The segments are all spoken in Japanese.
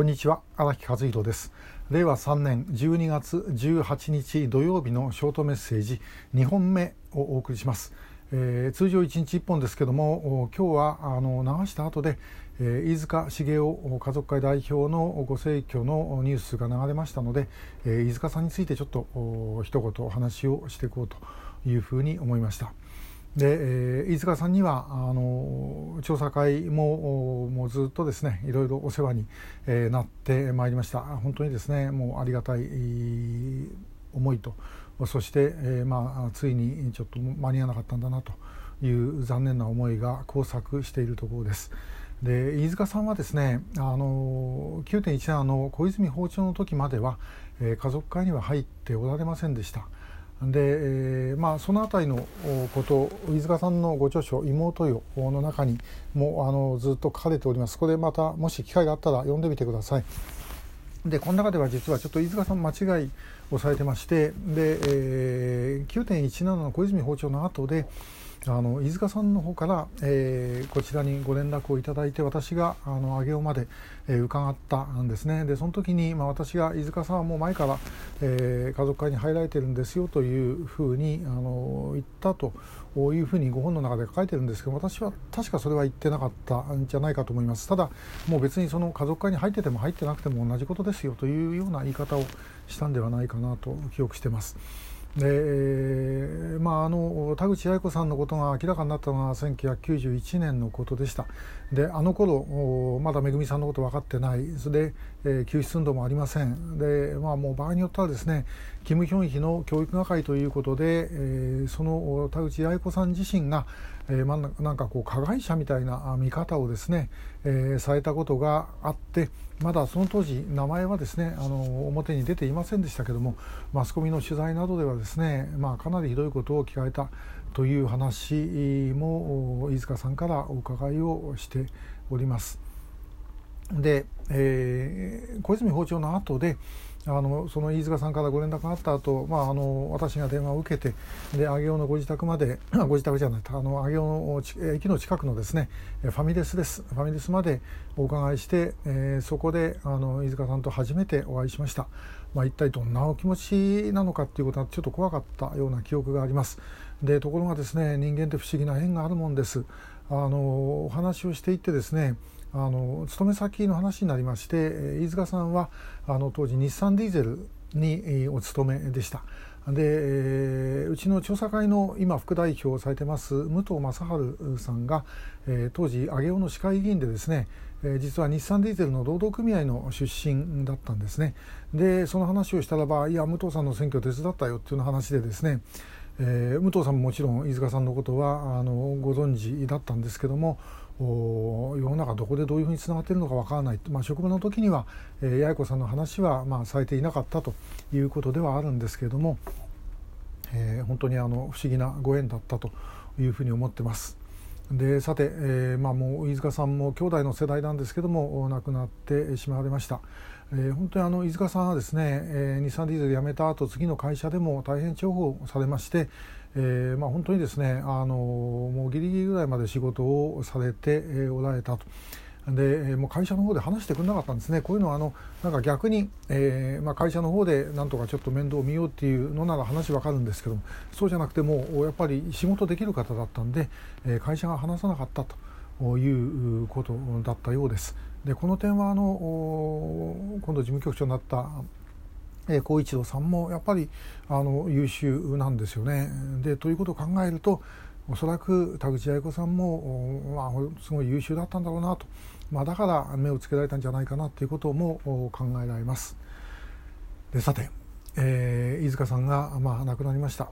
こんにちは荒木和弘です令和3年12月18日土曜日のショートメッセージ2本目をお送りします、えー、通常1日1本ですけども今日はあの流した後で、えー、飯塚茂雄家族会代表のご逝去のニュースが流れましたので、えー、飯塚さんについてちょっと一言お話をしていこうというふうに思いました。で、えー、飯塚さんにはあの調査会ももうずっとですねいろいろお世話に、えー、なってまいりました本当にですねもうありがたい思いとそして、えー、まあ、ついにちょっと間に合わなかったんだなという残念な思いが交錯しているところです。で飯塚さんはですねあの9.17の小泉訪朝の時までは、えー、家族会には入っておられませんでした。で、えー、まあ、その辺りのこと飯塚さんのご著書「妹よ」の中にもあのずっと書かれておりますこれまたもし機会があったら読んでみてください。でこの中では実はちょっと飯塚さん間違いをされてましてで、えー、9.17の小泉訪朝の後であの飯塚さんの方から、えー、こちらにご連絡をいただいて私があの上尾まで、えー、伺ったんですねでその時に、まあ、私が飯塚さんはもう前から、えー、家族会に入られてるんですよというふうにあの言ったというふうにご本の中で書いてるんですけど私は確かそれは言ってなかったんじゃないかと思いますただもう別にその家族会に入ってても入ってなくても同じことですよというような言い方をしたんではないかなと記憶してます。でまあ、あの田口八重子さんのことが明らかになったのは1991年のことでした。であの頃まだめぐみさんのこと分かってない。それで、えー、救出運動もありませんで、まあ、もう場合によってはですねキム・ヒョンヒの教育係ということで、えー、その田口八重子さん自身が、えーまあ、なんかこう加害者みたいな見方をですね、えー、されたことがあってまだその当時名前はですねあの表に出ていませんでしたけどもマスコミの取材などではですね、まあ、かなりひどいことを聞かれたという話も飯塚さんからお伺いをしております。で、えー、小泉訪朝の後であのその飯塚さんからご連絡があった後、まああの私が電話を受けてで上尾のご自宅まで ご自宅じゃないあの上尾の駅の近くのですねファミレスです。ファミレスまでお伺いして、えー、そこであの飯塚さんと初めてお会いしました、まあ、一体どんなお気持ちなのかっていうことはちょっと怖かったような記憶があります。でところがですね人間って不思議な縁があるもんです。あのお話をしていってですねあの勤め先の話になりまして飯塚さんはあの当時日産ディーゼルにお勤めでした。でうちの調査会の今副代表をされてます武藤正治さんが、当時上尾の市会議員でですね、実は日産ディーゼルの労働組合の出身だったんですねでその話をしたらばいや武藤さんの選挙手伝ったよっていう話でですねえー、武藤さんももちろん飯塚さんのことはあのご存知だったんですけども世の中どこでどういうふうにつながっているのかわからない、まあ、職場の時には、えー、八重子さんの話は、まあ、されていなかったということではあるんですけれども、えー、本当にあの不思議なご縁だったというふうに思ってます。でさて、えーまあ、もう飯塚さんも兄弟の世代なんですけども亡くなってしまわれました。えー、本当にあの飯塚さんはですね、えー、日産ディーゼル辞めた後次の会社でも大変重宝されまして、えーまあ、本当にですねあのもうギリギリぐらいまで仕事をされておられたと。でもう会社の方で話してくれなかったんですね、こういうのはあのなんか逆に、えーまあ、会社の方でなんとかちょっと面倒を見ようっていうのなら話わかるんですけどそうじゃなくてもやっぱり仕事できる方だったんで、えー、会社が話さなかったということだったようです。でこの点はあの今度事務局長になった光一郎さんもやっぱりあの優秀なんですよね。でということを考えるとおそらく田口八重子さんも、まあ、すごい優秀だったんだろうなと、まあ、だから目をつけられたんじゃないかなということも考えられます。でさて、えー、飯塚さんが、まあ、亡くなりました。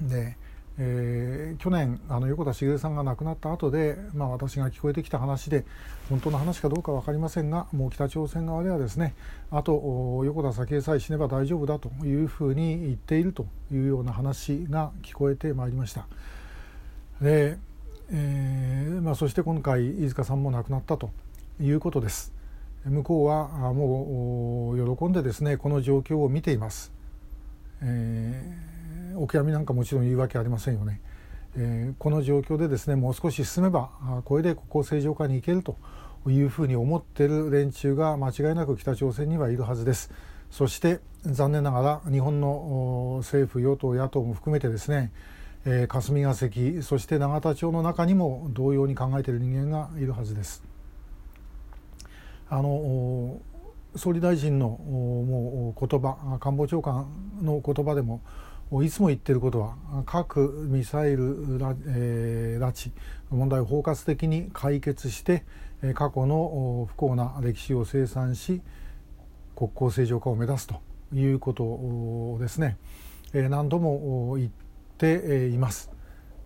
でえー、去年あの横田茂さんが亡くなった後で、まあ、私が聞こえてきた話で本当の話かどうか分かりませんがもう北朝鮮側ではですねあと横田早紀江さえ死ねば大丈夫だというふうに言っているというような話が聞こえてまいりました。でえーまあ、そして今回飯塚さんも亡くなったということです。向こうはもう喜んでですねこの状況を見ています。えーお悔やみなんかもちろん言うわけありませんよね。えー、この状況でですねもう少し進めばこれで国交正常化に行けるというふうに思っている連中が間違いなく北朝鮮にはいるはずです。そして残念ながら日本の政府与党野党も含めてですね、えー、霞が関そして永田町の中にも同様に考えている人間がいるはずです。あの総理大臣のもう言葉官房長官の言葉でもいつも言ってることは核ミサイル、えー、拉致問題を包括的に解決して過去の不幸な歴史を清算し国交正常化を目指すということですね。何度も言っています。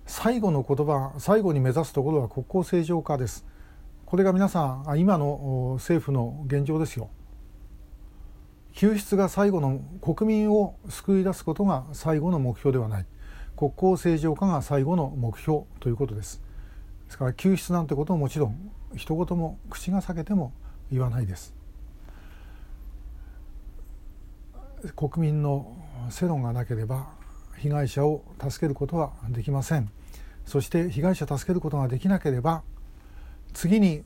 最後の言葉最後に目指すところは国交正常化です。これが皆さん今の政府の現状ですよ。救出が最後の国民を救い出すことが最後の目標ではない。国交正常化が最後の目標ということです。ですから救出なんてことももちろん一言も口が裂けても言わないです。国民の世論がなければ被害者を助けることはできません。そして被害者を助けることができなければ次に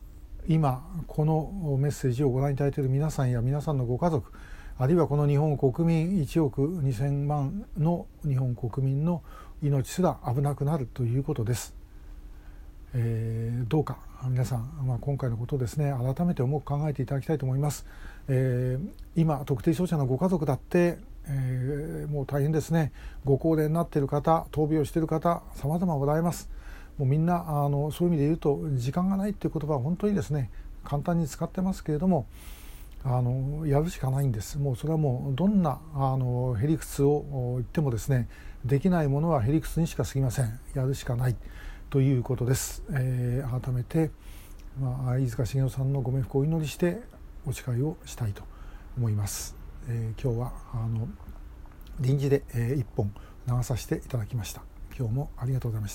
今このメッセージをご覧いただいている皆さんや皆さんのご家族あるいはこの日本国民1億2,000万の日本国民の命すら危なくなるということです。えー、どうか皆さん、まあ、今回のことをですね改めて重く考えていただきたいと思います。えー、今特定障者のご家族だって、えー、もう大変ですねご高齢になっている方闘病している方さまざまございます。もうみんなあのそういう意味で言うと時間がないっていう言葉は本当にですね簡単に使ってますけれどもあのやるしかないんです。もうそれはもうどんなあのへりくつを言ってもですねできないものはへりくつにしか過ぎません。やるしかない。ということです、えー、改めて、まあ、飯塚茂雄さんのご冥福をお祈りしてお誓いをしたいと思います、えー、今日はあの臨時で、えー、1本流させていただきました。今日もありがとうございました。